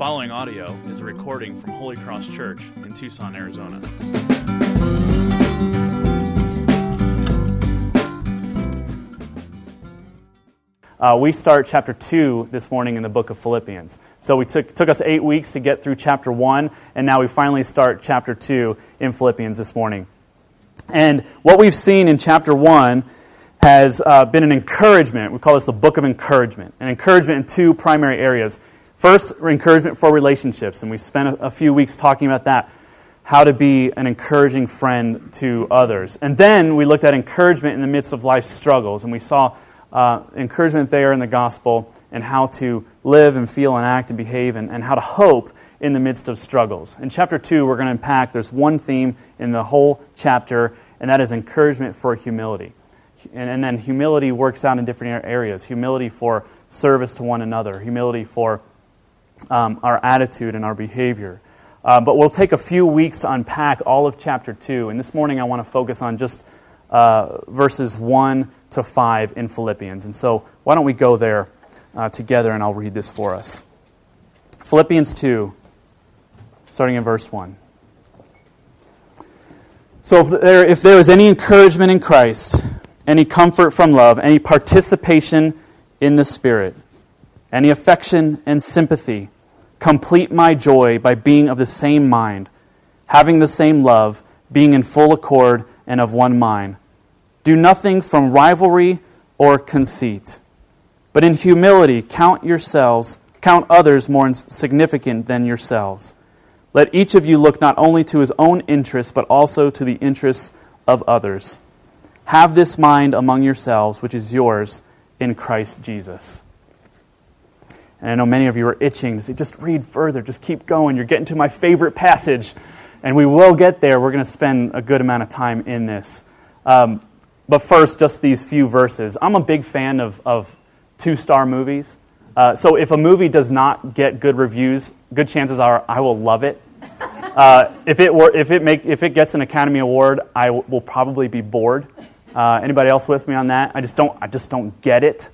following audio is a recording from Holy Cross Church in Tucson, Arizona. Uh, we start chapter 2 this morning in the book of Philippians. So we took, took us eight weeks to get through chapter 1, and now we finally start chapter 2 in Philippians this morning. And what we've seen in chapter 1 has uh, been an encouragement. We call this the book of encouragement. An encouragement in two primary areas. First, encouragement for relationships, and we spent a, a few weeks talking about that how to be an encouraging friend to others. And then we looked at encouragement in the midst of life's struggles, and we saw uh, encouragement there in the gospel and how to live and feel and act and behave and, and how to hope in the midst of struggles. In chapter 2, we're going to unpack, there's one theme in the whole chapter, and that is encouragement for humility. And, and then humility works out in different areas humility for service to one another, humility for um, our attitude and our behavior. Uh, but we'll take a few weeks to unpack all of chapter 2. And this morning I want to focus on just uh, verses 1 to 5 in Philippians. And so why don't we go there uh, together and I'll read this for us. Philippians 2, starting in verse 1. So if there, if there is any encouragement in Christ, any comfort from love, any participation in the Spirit, any affection and sympathy. Complete my joy by being of the same mind, having the same love, being in full accord and of one mind. Do nothing from rivalry or conceit, but in humility count yourselves, count others more significant than yourselves. Let each of you look not only to his own interests, but also to the interests of others. Have this mind among yourselves, which is yours in Christ Jesus. And I know many of you are itching to say, just read further, just keep going. You're getting to my favorite passage. And we will get there. We're going to spend a good amount of time in this. Um, but first, just these few verses. I'm a big fan of, of two star movies. Uh, so if a movie does not get good reviews, good chances are I will love it. Uh, if it were, if it make, if it gets an Academy Award, I w- will probably be bored. Uh, anybody else with me on that? I just don't. I just don't get it.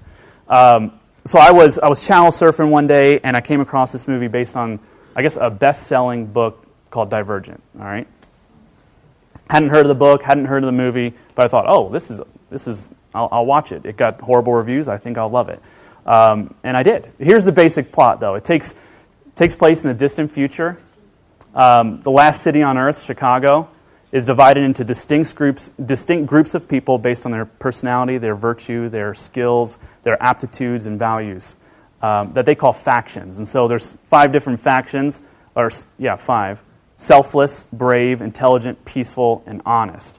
Um, so I was I was channel surfing one day and I came across this movie based on I guess a best-selling book called Divergent. All right. Hadn't heard of the book, hadn't heard of the movie, but I thought, oh, this is this is I'll, I'll watch it. It got horrible reviews. I think I'll love it, um, and I did. Here's the basic plot, though. It takes takes place in the distant future. Um, the last city on Earth, Chicago, is divided into distinct groups, distinct groups of people based on their personality, their virtue, their skills, their aptitudes, and values um, that they call factions. And so there's five different factions, or yeah, five selfless, brave, intelligent, peaceful, and honest.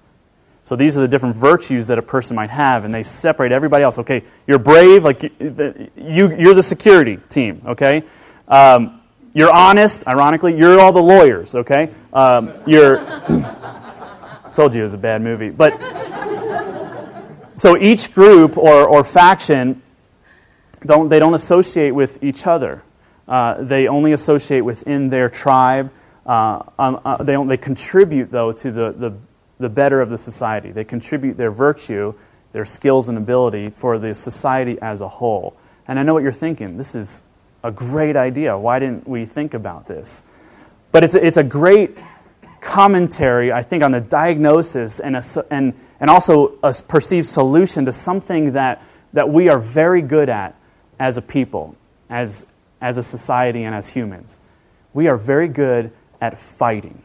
So these are the different virtues that a person might have, and they separate everybody else. Okay, you're brave, like you, you're the security team, okay? Um, you're honest, ironically, you're all the lawyers, okay? Um, you're. told you it was a bad movie. But so each group or, or faction, don't, they don't associate with each other. Uh, they only associate within their tribe. Uh, um, uh, they, they contribute, though, to the, the, the better of the society. They contribute their virtue, their skills and ability for the society as a whole. And I know what you're thinking. This is a great idea. Why didn't we think about this? But it's a, it's a great commentary, I think, on the diagnosis and, a, and, and also a perceived solution to something that, that we are very good at as a people, as, as a society, and as humans. We are very good at fighting.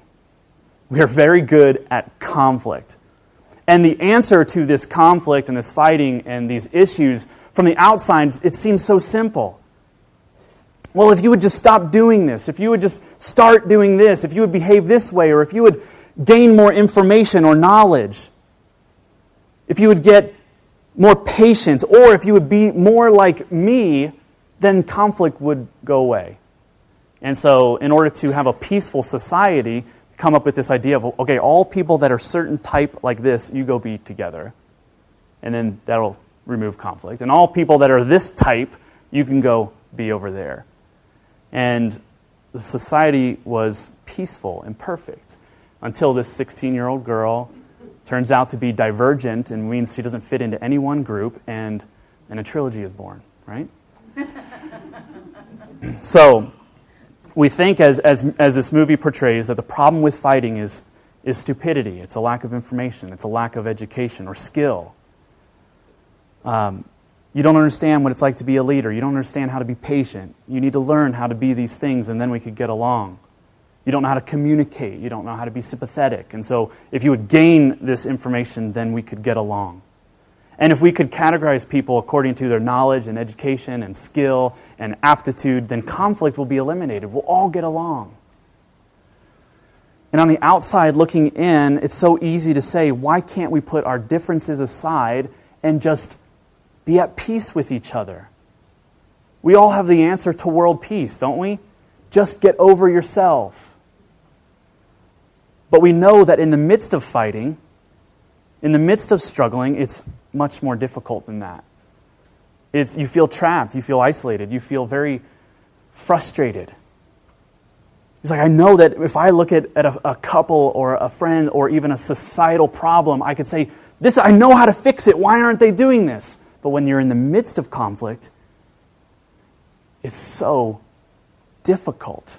We are very good at conflict. And the answer to this conflict and this fighting and these issues from the outside, it seems so simple. Well, if you would just stop doing this, if you would just start doing this, if you would behave this way, or if you would gain more information or knowledge, if you would get more patience, or if you would be more like me, then conflict would go away. And so, in order to have a peaceful society, come up with this idea of okay, all people that are certain type like this, you go be together. And then that'll remove conflict. And all people that are this type, you can go be over there. And the society was peaceful and perfect until this 16 year old girl turns out to be divergent and means she doesn't fit into any one group, and, and a trilogy is born, right? so, we think, as, as, as this movie portrays, that the problem with fighting is, is stupidity. It's a lack of information, it's a lack of education or skill. Um, you don't understand what it's like to be a leader. You don't understand how to be patient. You need to learn how to be these things, and then we could get along. You don't know how to communicate. You don't know how to be sympathetic. And so, if you would gain this information, then we could get along. And if we could categorize people according to their knowledge and education and skill and aptitude, then conflict will be eliminated. We'll all get along. And on the outside looking in, it's so easy to say, why can't we put our differences aside and just be at peace with each other? We all have the answer to world peace, don't we? Just get over yourself. But we know that in the midst of fighting, in the midst of struggling, it's much more difficult than that. It's, you feel trapped, you feel isolated, you feel very frustrated. He's like, I know that if I look at, at a, a, couple or a friend or even a societal problem, I could say, This, I know how to fix it. Why aren't they doing this? But when you're in the midst of conflict, it's so difficult.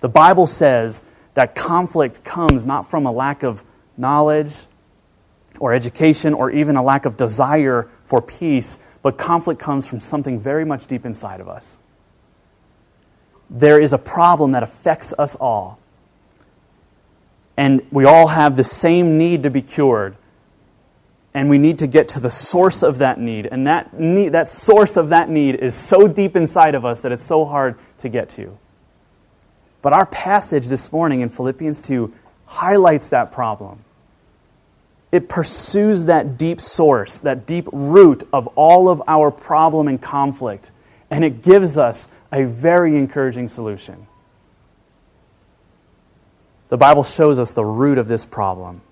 The Bible says that conflict comes not from a lack of knowledge or education or even a lack of desire for peace, but conflict comes from something very much deep inside of us. There is a problem that affects us all. And we all have the same need to be cured. And we need to get to the source of that need. And that, need, that source of that need is so deep inside of us that it's so hard to get to. But our passage this morning in Philippians 2 highlights that problem it pursues that deep source, that deep root of all of our problem and conflict, and it gives us a very encouraging solution. The Bible shows us the root of this problem.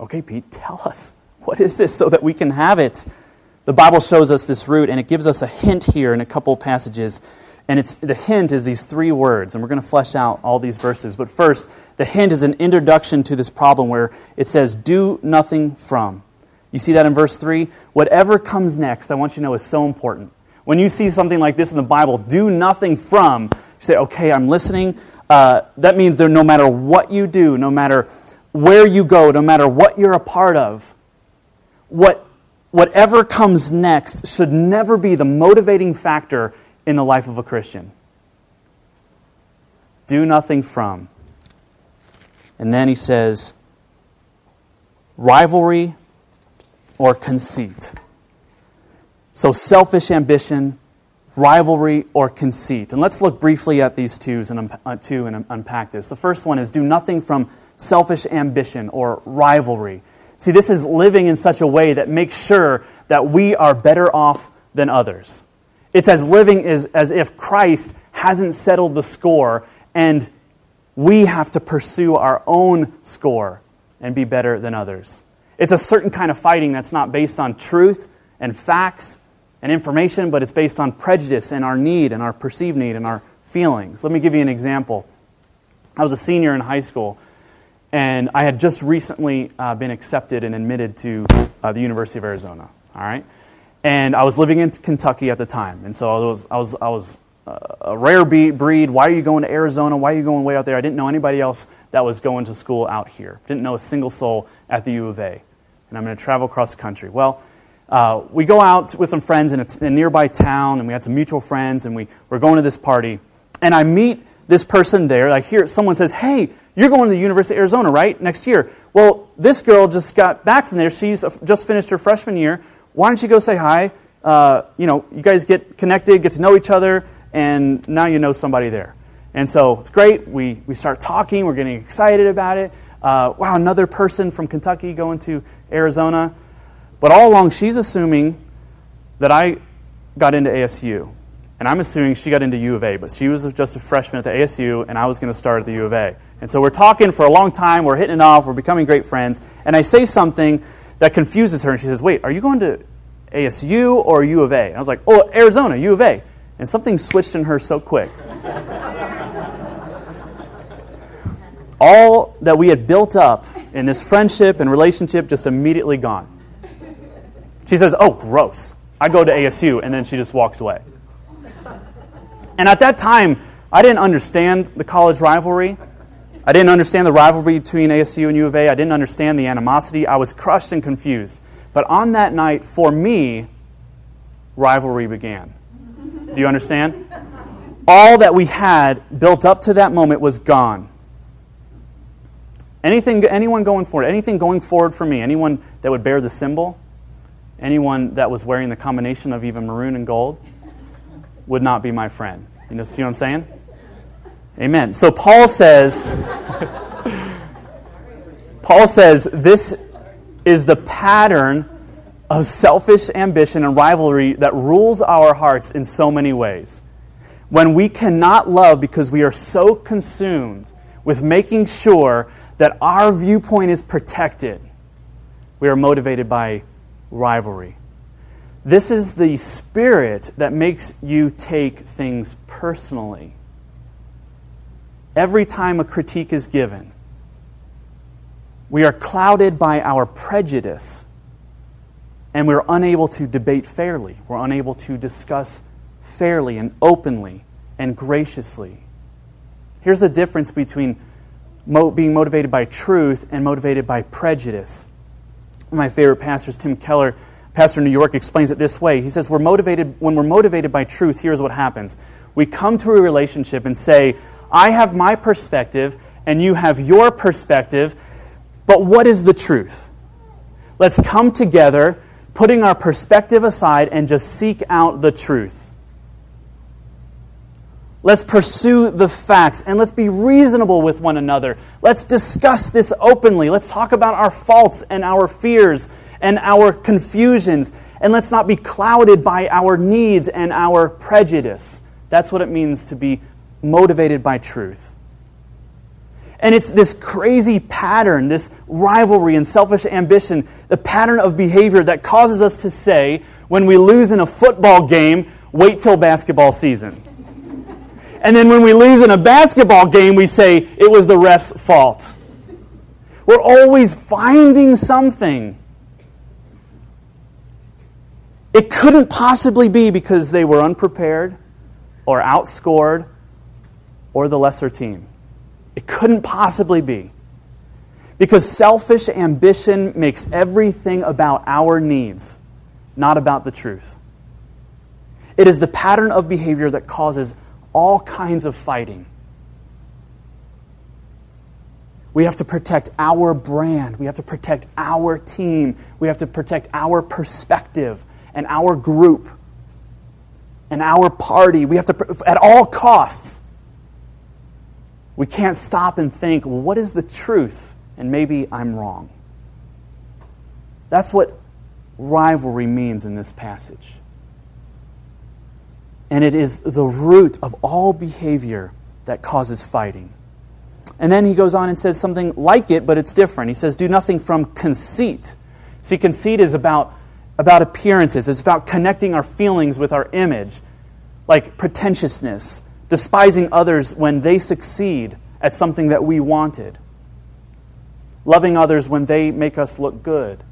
Okay, Pete, tell us. What is this so that we can have it? The Bible shows us this root, and it gives us a hint here in a couple passages and it's, the hint is these three words, and we're going to flesh out all these verses. But first, the hint is an introduction to this problem where it says, Do nothing from. You see that in verse 3? Whatever comes next, I want you to know, is so important. When you see something like this in the Bible, do nothing from, you say, Okay, I'm listening. Uh, that means that no matter what you do, no matter where you go, no matter what you're a part of, what, whatever comes next should never be the motivating factor in the life of a Christian. Do nothing from. And then he says, rivalry or conceit. So, selfish ambition, rivalry, or conceit. And let's look briefly at these twos and, uh, two and unpack this. The first one is do nothing from selfish ambition or rivalry. See, this is living in such a way that makes sure that we are better off than others. It's as living as, as if Christ hasn't settled the score and we have to pursue our own score and be better than others. It's a certain kind of fighting that's not based on truth and facts and information, but it's based on prejudice and our need and our perceived need and our feelings. Let me give you an example. I was a senior in high school, and I had just recently uh, been accepted and admitted to uh, the University of Arizona. All right? And I was living in Kentucky at the time. And so I was, I was, I was uh, a rare breed. Why are you going to Arizona? Why are you going way out there? I didn't know anybody else that was going to school out here. Didn't know a single soul at the U of A. And I'm going to travel across the country. Well, uh, we go out with some friends in a, nearby town, and we had some mutual friends, and we were going to this party. And I meet this person there. I hear someone says, Hey, you're going to the University of Arizona, right? Next year. Well, this girl just got back from there. She's just finished her freshman year why don't you go say hi? Uh, you know, you guys get connected, get to know each other, and now you know somebody there. And so it's great. We, we start talking, we're getting excited about it. Uh, wow, another person from Kentucky going to Arizona. But all along, she's assuming that I got into ASU. And I'm assuming she got into U of A, but she was just a freshman at the ASU, and I was going to start at the U of A. And so we're talking for a long time, we're hitting it off, we're becoming great friends. And I say something that confuses her, and she says, Wait, are you going to ASU or U of A? And I was like, Oh, Arizona, U of A. And something switched in her so quick. All that we had built up in this friendship and relationship just immediately gone. She says, Oh, gross. I go to ASU, and then she just walks away. And at that time, I didn't understand the college rivalry. I didn't understand the rivalry between ASU and U of A. I didn't understand the animosity. I was crushed and confused. But on that night, for me, rivalry began. Do you understand? All that we had built up to that moment was gone. Anything, anyone going forward, anything going forward for me, anyone that would bear the symbol, anyone that was wearing the combination of even maroon and gold, would not be my friend. You know, see what I'm saying? Amen. So Paul says, Paul says, this is the pattern of selfish ambition and rivalry that rules our hearts in so many ways. When we cannot love because we are so consumed with making sure that our viewpoint is protected, we are motivated by rivalry. This is the spirit that makes you take things personally. Every time a critique is given, we are clouded by our prejudice and we're unable to debate fairly. We're unable to discuss fairly and openly and graciously. Here's the difference between mo- being motivated by truth and motivated by prejudice. One of my favorite pastors, Tim Keller, pastor New York, explains it this way. He says, we're motivated, when we're motivated by truth, here's what happens. We come to a relationship and say, I have my perspective and you have your perspective, but what is the truth? Let's come together putting our perspective aside and just seek out the truth. Let's pursue the facts and let's be reasonable with one another. Let's discuss this openly. Let's talk about our faults and our fears and our confusions. And let's not be clouded by our needs and our prejudice. That's what it means to be motivated by truth. And it's this crazy pattern, this rivalry and selfish ambition, the pattern of behavior that causes us to say, when we lose in a football game, wait till basketball season. And then when we lose in a basketball game, we say, it was the ref's fault. We're always finding something. It couldn't possibly be because they were unprepared or outscored or the lesser team. It couldn't possibly be. Because selfish ambition makes everything about our needs, not about the truth. It is the pattern of behavior that causes all kinds of fighting. We have to protect our brand. We have to protect our team. We have to protect our perspective and our group and our party. We have to, at all costs, we can't stop and think, well, what is the truth? And maybe I'm wrong. That's what rivalry means in this passage. And it is the root of all behavior that causes fighting. And then he goes on and says something like it, but it's different. He says, Do nothing from conceit. See, conceit is about, about appearances, it's about connecting our feelings with our image, like pretentiousness, despising others when they succeed at something that we wanted, loving others when they make us look good.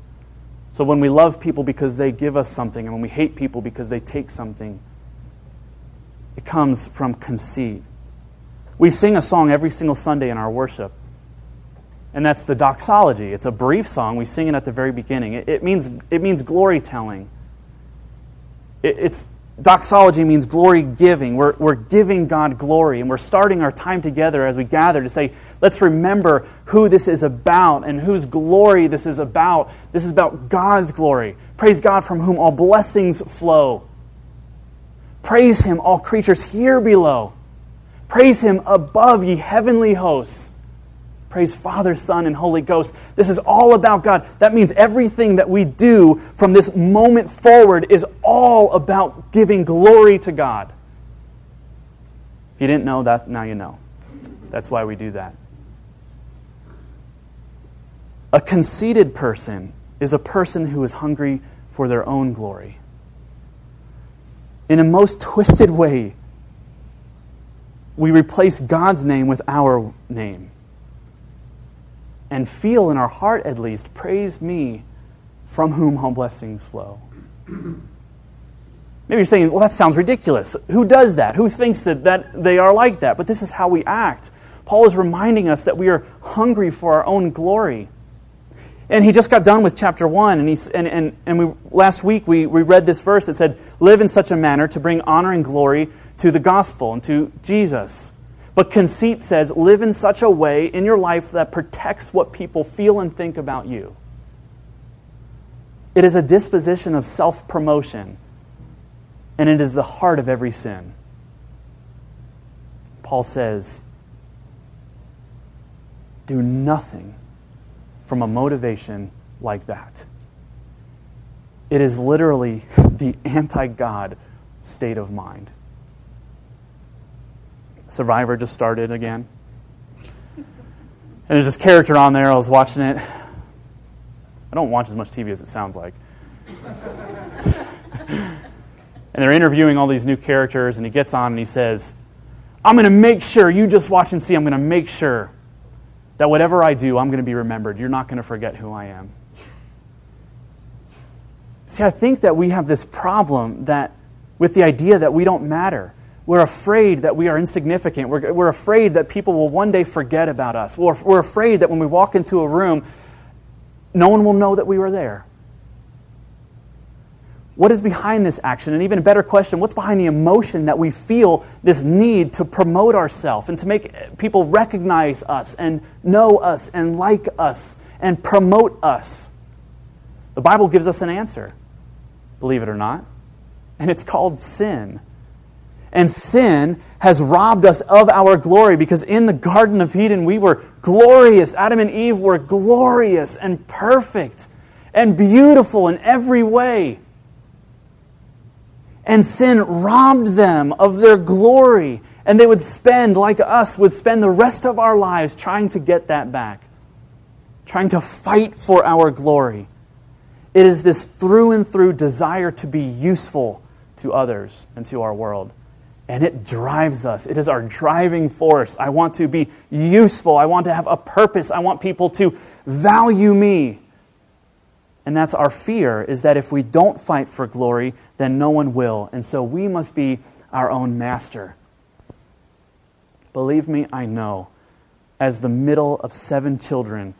So when we love people because they give us something, and when we hate people because they take something, it comes from conceit. We sing a song every single Sunday in our worship, and that's the doxology. It's a brief song. We sing it at the very beginning. It, it means, it means glory telling. It, it's Doxology means glory giving. We're, we're giving God glory, and we're starting our time together as we gather to say, let's remember who this is about and whose glory this is about. This is about God's glory. Praise God from whom all blessings flow. Praise Him, all creatures here below. Praise Him above, ye heavenly hosts. Praise Father, Son, and Holy Ghost. This is all about God. That means everything that we do from this moment forward is all about giving glory to God. If you didn't know that, now you know. That's why we do that. A conceited person is a person who is hungry for their own glory. In a most twisted way, we replace God's name with our name and feel in our heart at least, praise me from whom all blessings flow. Maybe you're saying, well, that sounds ridiculous. Who does that? Who thinks that, that they are like that? But this is how we act. Paul is reminding us that we are hungry for our own glory. And he just got done with chapter 1, and, he's, and, and, and we, last week we, we read this verse that said, Live in such a manner to bring honor and glory to the gospel and to Jesus. But conceit says, Live in such a way in your life that protects what people feel and think about you. It is a disposition of self promotion and it is the heart of every sin. Paul says, do nothing from a motivation like that. It is literally the anti God state of mind. Survivor just started again. And there's this character on there. I was watching it. I don't watch as much TV as it sounds like and they're interviewing all these new characters, and he gets on and he says, I'm going to make sure, you just watch and see, I'm going to make sure that whatever I do, I'm going to be remembered. You're not going to forget who I am. See, I think that we have this problem that with the idea that we don't matter. We're afraid that we are insignificant. We're, we're afraid that people will one day forget about us. We're, we're afraid that when we walk into a room, no one will know that we were there. What is behind this action? And even a better question, what's behind the emotion that we feel this need to promote ourselves and to make people recognize us and know us and like us and promote us? The Bible gives us an answer, believe it or not, and it's called sin. And sin has robbed us of our glory because in the Garden of Eden we were glorious. Adam and Eve were glorious and perfect and beautiful in every way and sin robbed them of their glory. And they would spend, like us, would spend the rest of our lives trying to get that back, trying to fight for our glory. It is this through and through desire to be useful to others and to our world. And it drives us. It is our driving force. I want to be useful. I want to have a purpose. I want people to value me. And that's our fear is that if we don't fight for glory, then no one will. And so we must be our own master. Believe me, I know. As the middle of seven children,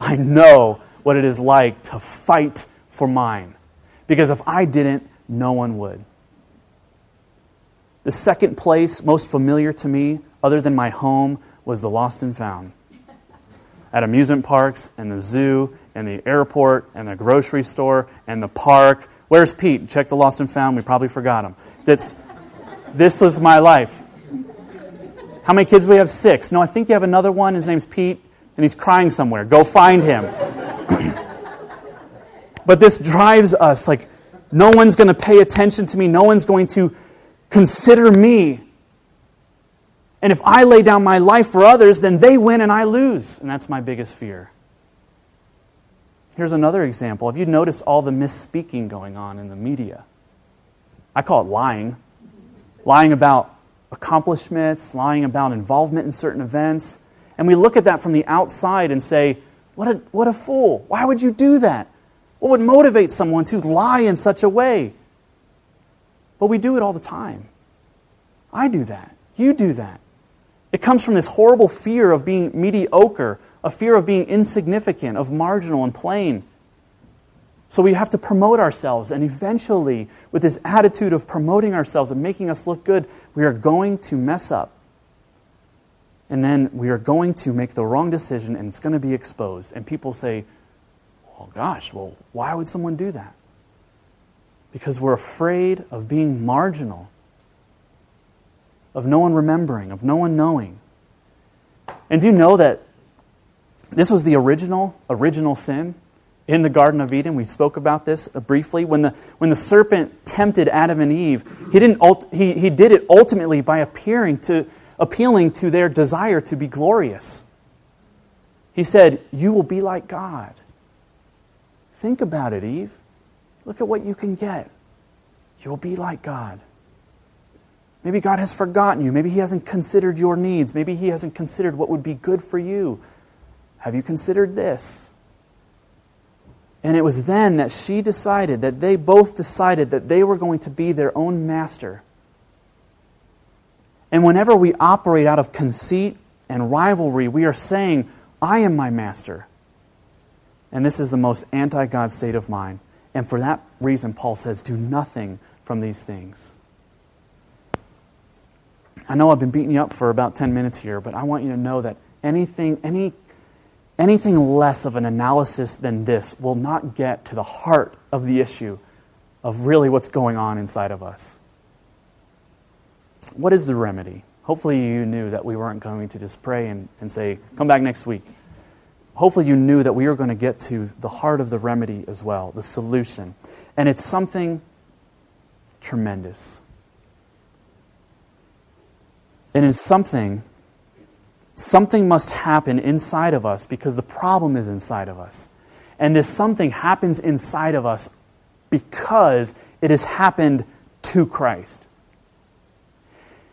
I know what it is like to fight for mine. Because if I didn't, no one would. The second place most familiar to me, other than my home, was the lost and found. At amusement parks and the zoo and the airport and the grocery store and the park. Where's Pete? Check the lost and found. We probably forgot him. That's, this was my life. How many kids do we have? Six. No, I think you have another one. His name's Pete, and he's crying somewhere. Go find him. but this drives us like, no one's going to pay attention to me. No one's going to consider me. And if I lay down my life for others, then they win and I lose. And that's my biggest fear. Here's another example. Have you noticed all the misspeaking going on in the media? I call it lying. Lying about accomplishments, lying about involvement in certain events. And we look at that from the outside and say, what a, what a fool. Why would you do that? What would motivate someone to lie in such a way? But we do it all the time. I do that. You do that. It comes from this horrible fear of being mediocre, a fear of being insignificant, of marginal and plain. So we have to promote ourselves, and eventually, with this attitude of promoting ourselves and making us look good, we are going to mess up. And then we are going to make the wrong decision, and it's going to be exposed. And people say, well, gosh, well, why would someone do that? Because we're afraid of being marginal, of no one remembering, of no one knowing. And do you know that this was the original, original sin in the Garden of Eden. We spoke about this uh, briefly. When the, when the serpent tempted Adam and Eve, he, didn't he, he did it ultimately by appearing to, appealing to their desire to be glorious. He said, You will be like God. Think about it, Eve. Look at what you can get. You will be like God. Maybe God has forgotten you. Maybe He hasn't considered your needs. Maybe He hasn't considered what would be good for you. Have you considered this? And it was then that she decided, that they both decided that they were going to be their own master. And whenever we operate out of conceit and rivalry, we are saying, I am my master. And this is the most anti God state of mind. And for that reason, Paul says, do nothing from these things. I know I've been beating you up for about 10 minutes here, but I want you to know that anything, any, anything less of an analysis than this will not get to the heart of the issue of really what's going on inside of us. What is the remedy? Hopefully, you knew that we weren't going to just pray and, and say, come back next week. Hopefully, you knew that we are going to get to the heart of the remedy as well, the solution. And it's something tremendous. And it's something, something must happen inside of us because the problem is inside of us. And this something happens inside of us because it has happened to Christ.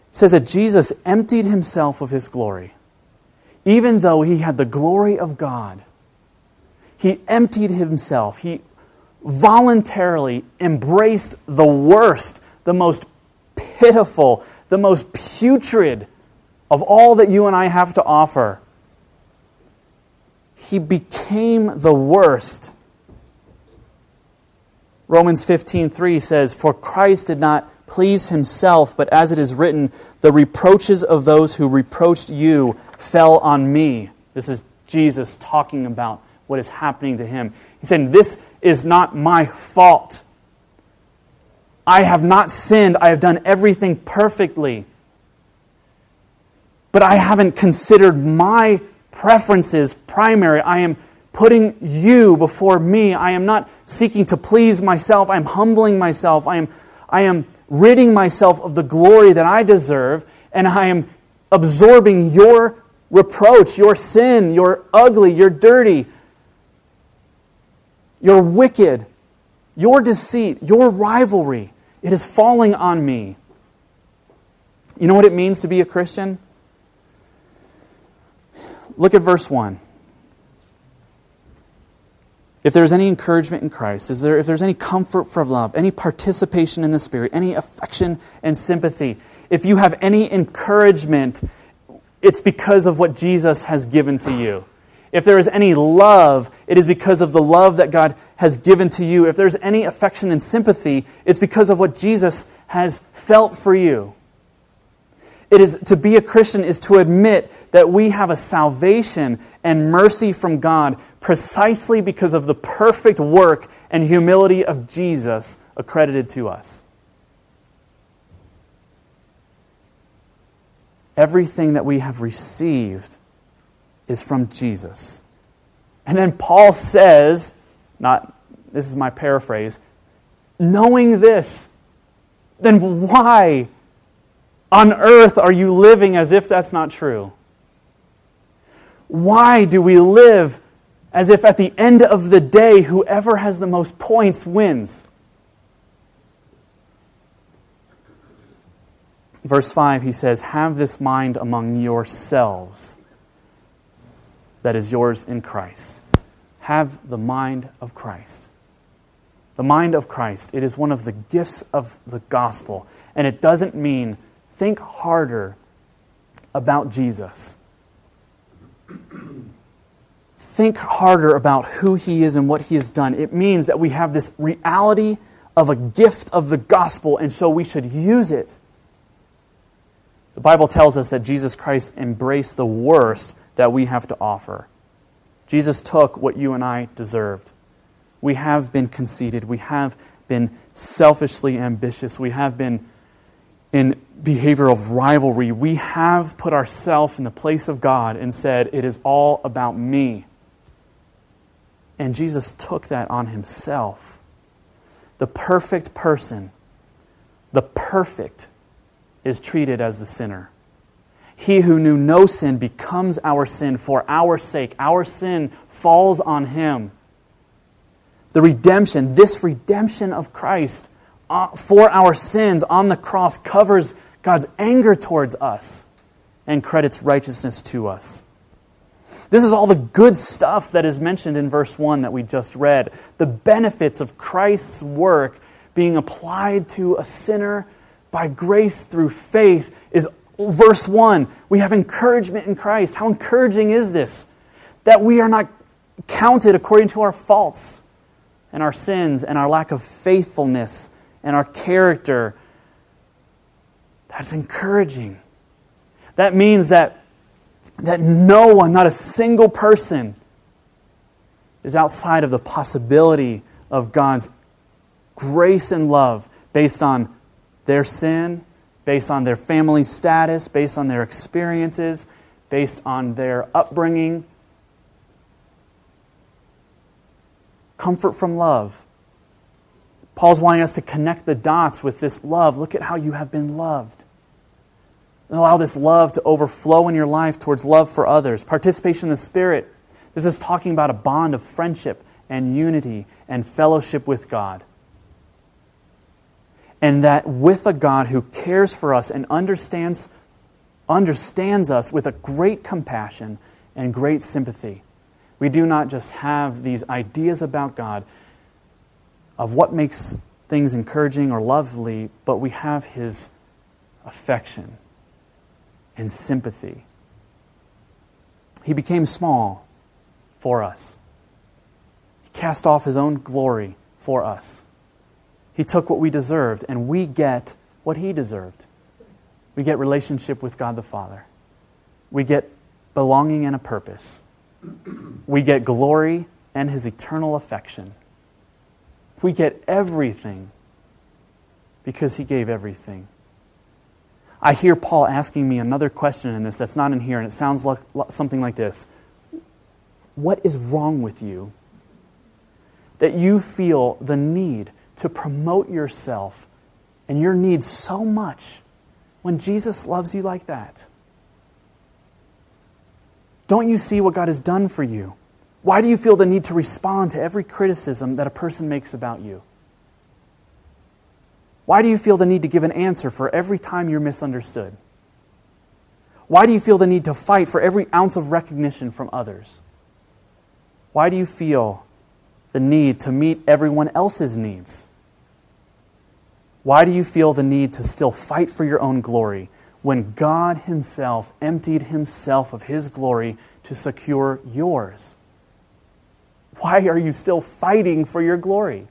It says that Jesus emptied himself of his glory. Even though he had the glory of God, he emptied himself. He voluntarily embraced the worst, the most pitiful, the most putrid of all that you and I have to offer. He became the worst. Romans 15:3 says, "For Christ did not please himself, but as it is written, the reproaches of those who reproached you fell on me." This is Jesus talking about what is happening to him. He said, This is not my fault. I have not sinned. I have done everything perfectly. But I haven't considered my preferences primary. I am putting you before me. I am not seeking to please myself. I am humbling myself. I am, I am ridding myself of the glory that I deserve, and I am absorbing your reproach, your sin, your ugly, your dirty, your wicked, your deceit, your rivalry. It is falling on me. You know what it means to be a Christian? Look at verse 1. If there's any encouragement in Christ, is there, if there's any comfort from love, any participation in the Spirit, any affection and sympathy, if you have any encouragement, it's because of what Jesus has given to you. If there is any love, it is because of the love that God has given to you. If there's any affection and sympathy, it's because of what Jesus has felt for you. It is to be a Christian is to admit that we have a salvation and mercy from God precisely because of the perfect work and humility of Jesus accredited to us. Everything that we have received is from Jesus. And then Paul says, not this is my paraphrase, knowing this, then why on earth are you living as if that's not true? Why do we live as if at the end of the day, whoever has the most points wins? Verse 5, he says, Have this mind among yourselves that is yours in Christ. Have the mind of Christ. The mind of Christ. It is one of the gifts of the gospel. And it doesn't mean think harder about Jesus. think harder about who he is and what he has done. It means that we have this reality of a gift of the gospel, and so we should use it. The Bible tells us that Jesus Christ embraced the worst that we have to offer. Jesus took what you and I deserved. We have been conceited. We have been selfishly ambitious. We have been in behavior of rivalry. We have put ourselves in the place of God and said, It is all about me. And Jesus took that on himself. The perfect person, the perfect, is treated as the sinner. He who knew no sin becomes our sin for our sake. Our sin falls on him. The redemption, this redemption of Christ Uh, for our sins on the cross, covers God's anger towards us and credits righteousness to us. This is all the good stuff that is mentioned in verse 1 that we just read. The benefits of Christ's work being applied to a sinner by grace through faith is verse 1. We have encouragement in Christ. How encouraging is this? That we are not counted according to our faults and our sins and our lack of faithfulness and our character. That's encouraging. That means that, that no one, not a single person, is outside of the possibility of God's grace and love based on their sin, based on their family status, based on their experiences, based on their upbringing. Comfort from love. Paul's wanting us to connect the dots with this love. Look at how you have been loved. And allow this love to overflow in your life towards love for others. Participation in the Spirit. This is talking about a bond of friendship and unity and fellowship with God. And that with a God who cares for us and understands, understands us with a great compassion and great sympathy, we do not just have these ideas about God of what makes things encouraging or lovely, but we have His affection and sympathy. He became small for us. He cast off his own glory for us. He took what we deserved, and we get what he deserved. We get relationship with God the Father. We get belonging and a purpose. We get glory and his eternal affection. We get everything because he gave everything. I hear Paul asking me another question in this that's not in here, and it sounds like something like this What is wrong with you that you feel the need to promote yourself and your needs so much when Jesus loves you like that? Don't you see what God has done for you? Why do you feel the need to respond to every criticism that a person makes about you? Why do you feel the need to give an answer for every time you're misunderstood? Why do you feel the need to fight for every ounce of recognition from others? Why do you feel the need to meet everyone else's needs? Why do you feel the need to still fight for your own glory when God Himself emptied Himself of His glory to secure yours? Why are you still fighting for your glory?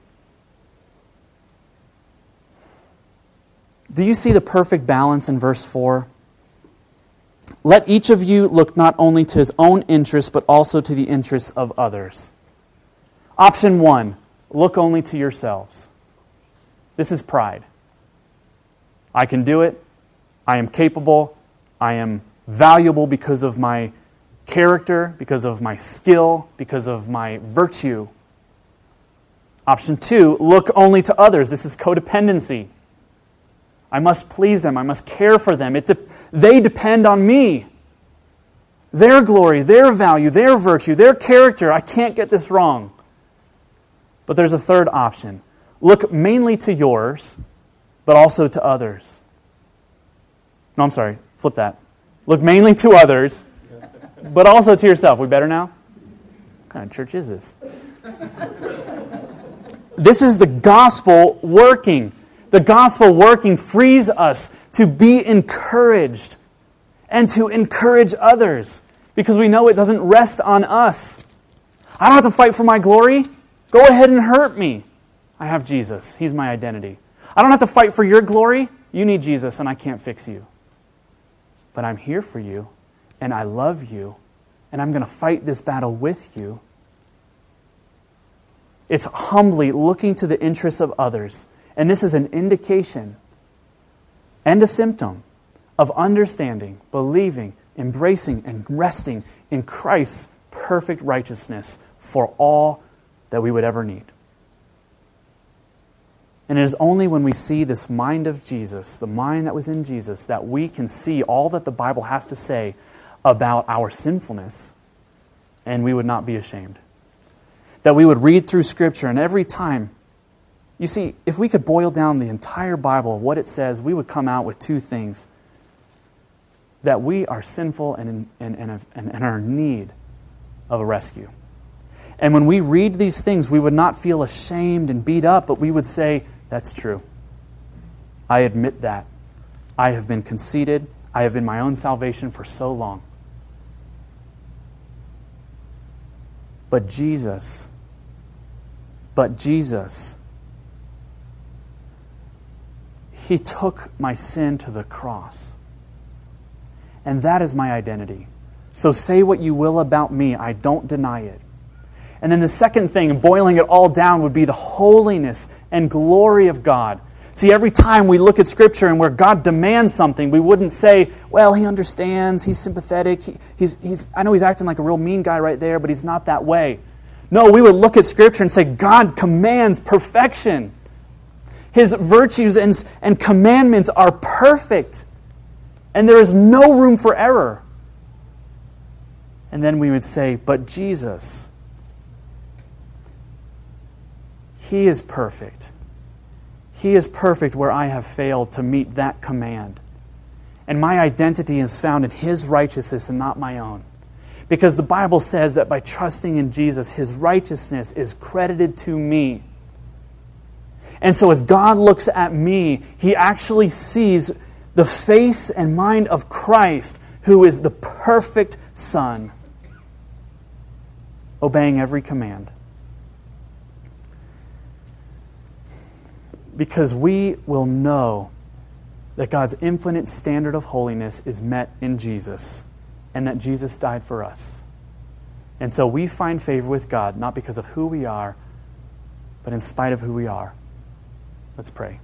Do you see the perfect balance in verse 4? Let each of you look not only to his own interests, but also to the interests of others. Option one look only to yourselves. This is pride. I can do it. I am capable. I am valuable because of my character, because of my skill, because of my virtue. Option two look only to others. This is codependency. I must please them. I must care for them. De- they depend on me. Their glory, their value, their virtue, their character. I can't get this wrong. But there's a third option look mainly to yours, but also to others. No, I'm sorry. Flip that. Look mainly to others, but also to yourself. We better now? What kind of church is this? this is the gospel working. The gospel working frees us to be encouraged and to encourage others because we know it doesn't rest on us. I don't have to fight for my glory. Go ahead and hurt me. I have Jesus. He's my identity. I don't have to fight for your glory. You need Jesus, and I can't fix you. But I'm here for you, and I love you, and I'm going to fight this battle with you. It's humbly looking to the interests of others and this is an indication and a symptom of understanding, believing, embracing, and resting in Christ's perfect righteousness for all that we would ever need. And it is only when we see this mind of Jesus, the mind that was in Jesus, that we can see all that the Bible has to say about our sinfulness, and we would not be ashamed. That we would read through Scripture, and every time you see, if we could boil down the entire Bible, what it says, we would come out with two things that we are sinful and, and, and, and, need of a rescue. And when we read these things, we would not feel ashamed and beat up, but we would say, That's true. I admit that. I have been conceited. I have been my own salvation for so long. But Jesus, but Jesus, He took my sin to the cross. And that is my identity. So say what you will about me, I don't deny it. And then the second thing, boiling it all down, would be the holiness and glory of God. See, every time we look at Scripture and where God demands something, we wouldn't say, well, he understands, he's sympathetic, he, he's, he's, I know he's acting like a real mean guy right there, but he's not that way. No, we would look at Scripture and say, God commands perfection. His virtues and, and commandments are perfect, and there is no room for error. And then we would say, but Jesus, He is perfect. He is perfect where I have failed to meet that command. And my identity is found in His righteousness and not my own. Because the Bible says that by trusting in Jesus, His righteousness is credited to me. And so as God looks at me, He actually sees the face and mind of Christ, who is the perfect Son, obeying every command. Because we will know that God's infinite standard of holiness is met in Jesus and that Jesus died for us. And so we find favor with God not because of who we are, but in spite of who we are. Let's pray.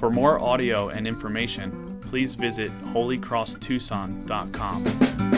For more audio and information, please visit holycrosstucson.com.